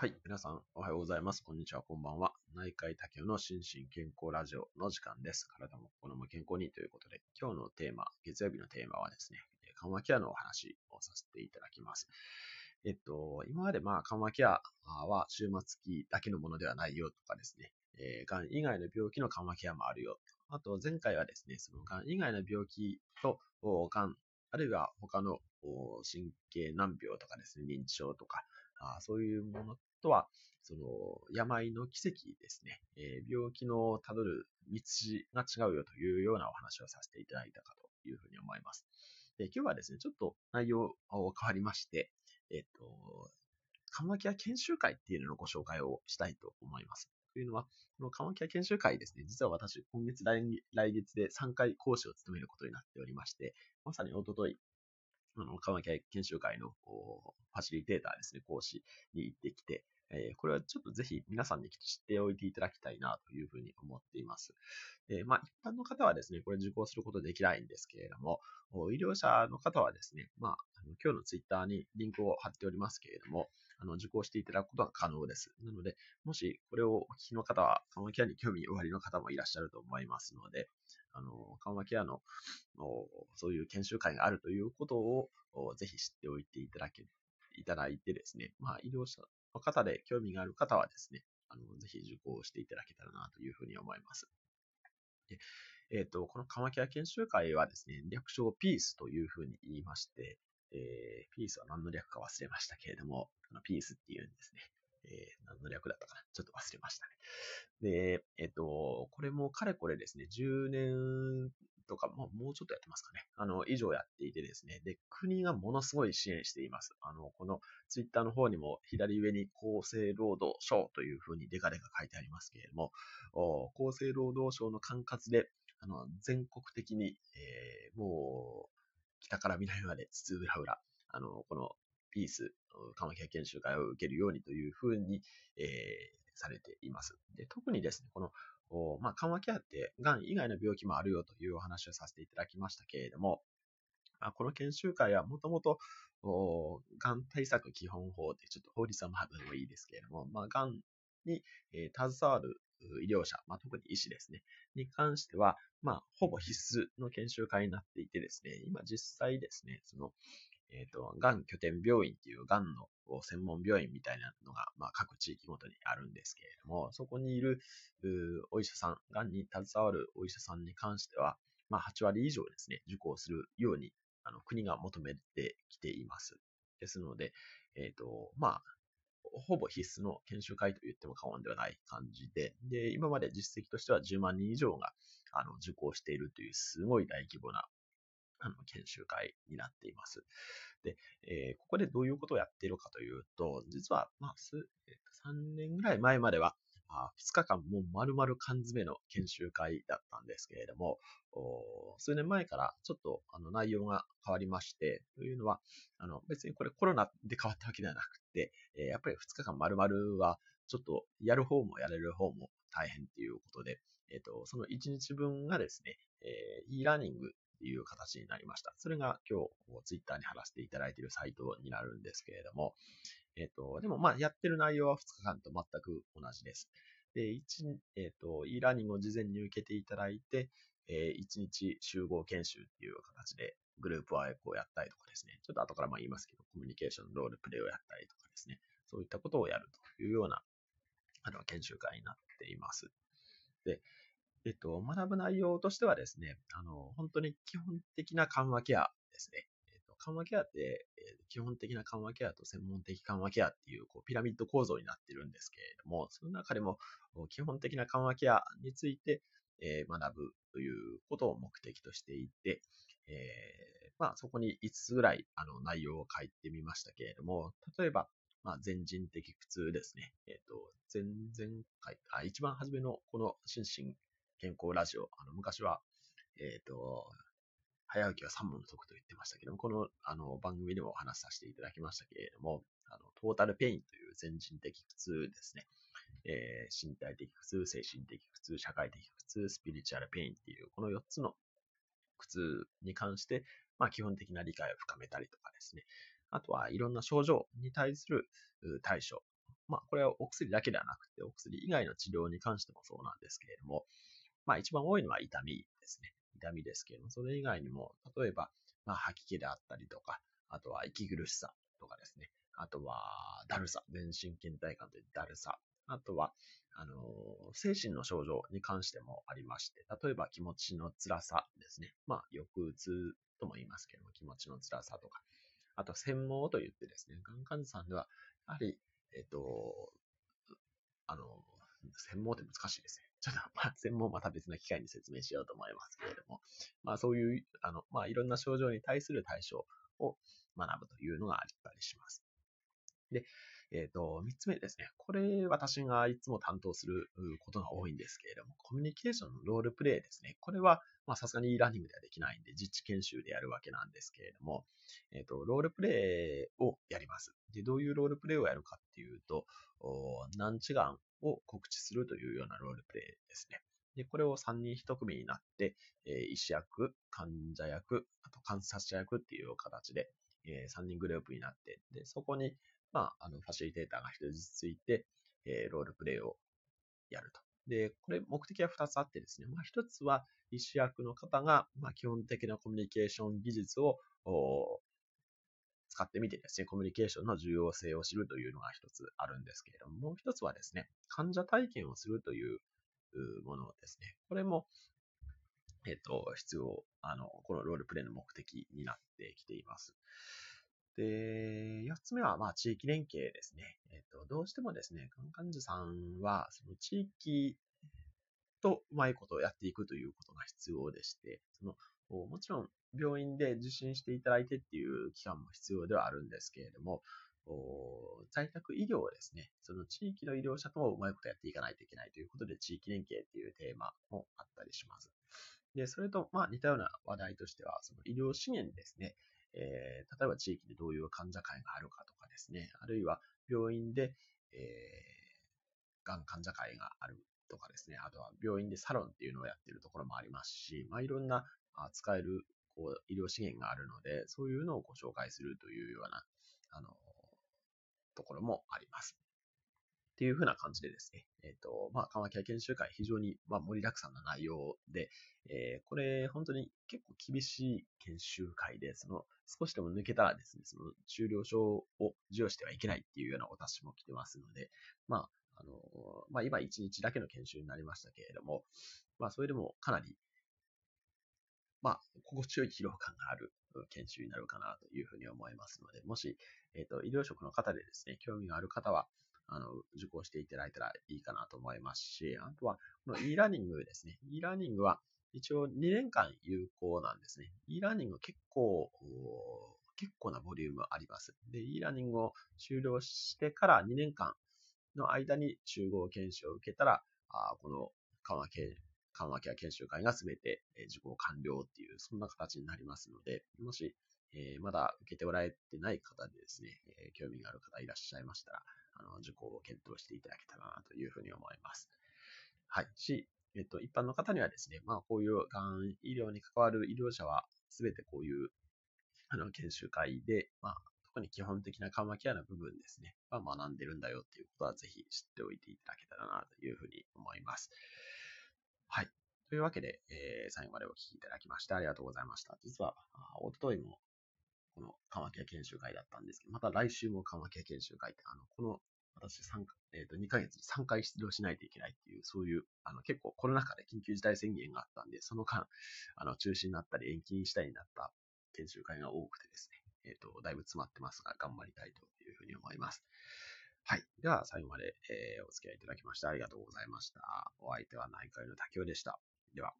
はい。皆さん、おはようございます。こんにちは、こんばんは。内科医竹の心身健康ラジオの時間です。体も心も健康にということで、今日のテーマ、月曜日のテーマはですね、緩和ケアのお話をさせていただきます。えっと、今までまあ、緩和ケアは終末期だけのものではないよとかですね、えー、がん以外の病気の緩和ケアもあるよ。あと、前回はですね、そのがん以外の病気と、がん、あるいは他の神経難病とかですね、認知症とか、あそういうものとは、その、病の奇跡ですね、えー、病気のたどる道が違うよというようなお話をさせていただいたかというふうに思います。で今日はですね、ちょっと内容を変わりまして、えっ、と、緩和ケア研修会っていうののご紹介をしたいと思います。というのは、この緩和ケア研修会ですね、実は私、今月来月で3回講師を務めることになっておりまして、まさにおととい、あの、緩和ケア研修会のファシリテーターですね、講師に行ってきて、えー、これはちょっとぜひ皆さんに知っておいていただきたいなというふうに思っています。えー、まあ、一般の方はですね、これ受講することできないんですけれども、医療者の方はですね、まあ、今日のツイッターにリンクを貼っておりますけれども、あの受講していただくことが可能です。なので、もしこれをお聞きの方は、緩和ケアに興味おありの方もいらっしゃると思いますので、あの緩和ケアのそういう研修会があるということをぜひ知っておいていただけいただいてですね、まあ、医療者の方で興味がある方はですね、あの、ぜひ受講していただけたらなというふうに思います。でえっ、ー、と、このカマケア研修会はですね、略称ピースというふうに言いまして、えー、ピースは何の略か忘れましたけれども、あのピースっていうんですね。えー、何の略だったかなちょっと忘れましたね。で、えっ、と、これもかれこれですね、10年とか、もうちょっとやってますかね。あの、以上やっていてですね。で、国がものすごい支援しています。あの、このツイッターの方にも左上に厚生労働省というふうにデカデカ書いてありますけれども、厚生労働省の管轄で、あの、全国的に、えー、もう、北から南まで津々浦々、あの、このピース、緩和ケア研修会を受けるようにというふうに、えー、されています。で特にですね、このまあ、緩和ケアって、がん以外の病気もあるよというお話をさせていただきましたけれども、まあ、この研修会はもともと、がん対策基本法で、ちょっと法律はまあでもいいですけれども、まあ、がんに、えー、携わる医療者、まあ、特に医師ですね、に関しては、まあ、ほぼ必須の研修会になっていてですね、今実際ですね、その、えっ、ー、と、がん拠点病院っていうがんの専門病院みたいなのが、まあ、各地域ごとにあるんですけれども、そこにいるお医者さん、がんに携わるお医者さんに関しては、まあ、8割以上ですね、受講するように、あの、国が求めてきています。ですので、えっ、ー、と、まあ、ほぼ必須の研修会と言っても過言ではない感じで、で、今まで実績としては10万人以上が、あの、受講しているというすごい大規模なあの、研修会になっています。で、えー、ここでどういうことをやっているかというと、実は、まあ、3年ぐらい前までは、あ2日間もう丸々缶詰の研修会だったんですけれども、数年前からちょっとあの内容が変わりまして、というのは、あの別にこれコロナで変わったわけではなくて、えー、やっぱり2日間丸々はちょっとやる方もやれる方も大変ということで、え、ー、と、その1日分がですね、e ラーニングいう形になりました。それが今日ツイッターに貼らせていただいているサイトになるんですけれども、えっ、と、でもまあやってる内容は2日間と全く同じです。で、1、えっ、と、e ラーニングを事前に受けていただいて、えー、1日集合研修っていう形でグループワークをやったりとかですね、ちょっと後からまあ言いますけど、コミュニケーションロールプレイをやったりとかですね、そういったことをやるというような、あの、研修会になっています。で、えっと、学ぶ内容としてはですね、あの、本当に基本的な緩和ケアですね。えっと、緩和ケアって、え基本的な緩和ケアと専門的緩和ケアっていうこうピラミッド構造になってるんですけれども、その中でも基本的な緩和ケアについて、え学ぶということを目的としていて、えー、まあ、そこに5つぐらいあの内容を書いてみましたけれども、例えば、まあ、全人的苦痛ですね。えっ、ー、と、前々回、あ、一番初めのこの心身健康ラジオ。あの、昔は、えっ、ー、と、早起きは三文の得と言ってましたけども、このあの番組でもお話しさせていただきましたけれども、あのトータルペインという全人的苦痛ですね。えー、身体的苦痛、精神的苦痛、社会的苦痛、スピリチュアルペインっていう、この4つの苦痛に関して、まあ、基本的な理解を深めたりとかですね。あとはいろんな症状に対する対処。まあ、これはお薬だけではなくて、お薬以外の治療に関してもそうなんですけれども、まあ、一番多いのは痛みですね。痛みですけれども、それ以外にも、例えば、まあ、吐き気であったりとか、あとは息苦しさとかですね。あとは、だるさ、全身倦怠感というだるさ。あとは、あの、精神の症状に関してもありまして、例えば気持ちの辛さですね。まあ、抑うつとも言いますけども、気持ちの辛さとか。あと、専門と言ってですね、がん患者さんでは、やはり、えっ、と、あの、専門って難しいですね。ちょっと、まあ、専門また別の機会に説明しようと思いますけれども、まあ、そういう、あの、まあ、いろんな症状に対する対処を学ぶというのがあったりします。で、えっ、ー、と、三つ目ですね。これ、私がいつも担当することが多いんですけれども、コミュニケーションのロールプレイですね。これは、まあ、さすがに e ラーニングではできないんで、実地研修でやるわけなんですけれども、えっ、ー、と、ロールプレイをやります。で、どういうロールプレイをやるかっていうと、難治がんを告知するというようなロールプレイですね。で、これを3人1組になって、えー、医師役、患者役、あと観察者役っていう形で、えー、3人グループになって、で、そこに、まあ、あの、ファシリテーターが1人ずつついて、えー、ロールプレイをやると。で、これ目的は2つあってですね、まあ、1つは医師役の方が、まあ、基本的なコミュニケーション技術を使ってみてですね、コミュニケーションの重要性を知るというのが1つあるんですけれども、もう1つはですね、患者体験をするというものですね。これも、えっ、と、必要、あの、このロールプレイの目的になってきています。で、四つ目は、まあ、地域連携ですね。えっ、と、どうしてもですね、患者さんは、その地域とうまいことをやっていくということが必要でして、その、もちろん病院で受診していただいてっていう期間も必要ではあるんですけれども、在宅医療をですね、その地域の医療者ともうまいことやっていかないといけないということで、地域連携っていうテーマもあったりします。で、それと、まあ、似たような話題としては、その医療資源ですね。えー、例えば地域でどういう患者会があるかとかですね、あるいは病院で、えー、がん患者会があるとかですね、あとは病院でサロンっていうのをやってるところもありますし、まあ、いろんな使えるこう医療資源があるので、そういうのをご紹介するというような、あの、ところもあります。っていうふうな感じでですね、えっ、ー、と、まあ、緩和ケア研修会非常に、まあ、盛りだくさんな内容で、えー、これ本当に結構厳しい研修会で、その少しでも抜けたらですね、その終了証を授与してはいけないっていうようなお達しも来てますので、まあ、あの、まあ、今1日だけの研修になりましたけれども、まあ、それでもかなり、まあ、心地よい疲労感がある研修になるかなというふうに思いますので、もし、えっ、ー、と、医療職の方でですね、興味がある方は、あの、受講していただいたらいいかなと思いますし、あとは、この e ラーニングですね。e ラーニングは一応2年間有効なんですね。e ラーニング結構、結構なボリュームあります。で、e ラーニングを終了してから2年間の間に集合研修を受けたら、あこの緩和系緩和ケア研修会が全て受講完了っていう、そんな形になりますので、もし、えー、まだ受けておられてない方でですね、えー、興味がある方いらっしゃいましたら、あの、受講を検討していただけたらなというふうに思います。はい。し、えっと、一般の方にはですね、まあ、こういうがん医療に関わる医療者は、すべてこういう、あの、研修会で、まあ、特に基本的な緩和ケアの部分ですね、は学んでるんだよっていうことは、ぜひ知っておいていただけたらなというふうに思います。はい。というわけで、えー、最後までお聞きいただきましてありがとうございました。実は、おとといもこの緩和ケア研修会だったんですけど、また来週も緩和ケア研修会って、あの、この、私3、え、ー、と、2ヶ月に3回出場しないといけないっていう、そういう、あの、結構コロナ禍で緊急事態宣言があったんで、その間、あの、中止になったり延期にしたりになった研修会が多くてですね、えっ、ー、と、だいぶ詰まってますが、頑張りたいというふうに思います。はい。では、最後まで、えー、お付き合いいただきましてありがとうございました。お相手は内科医の竹雄でした。では。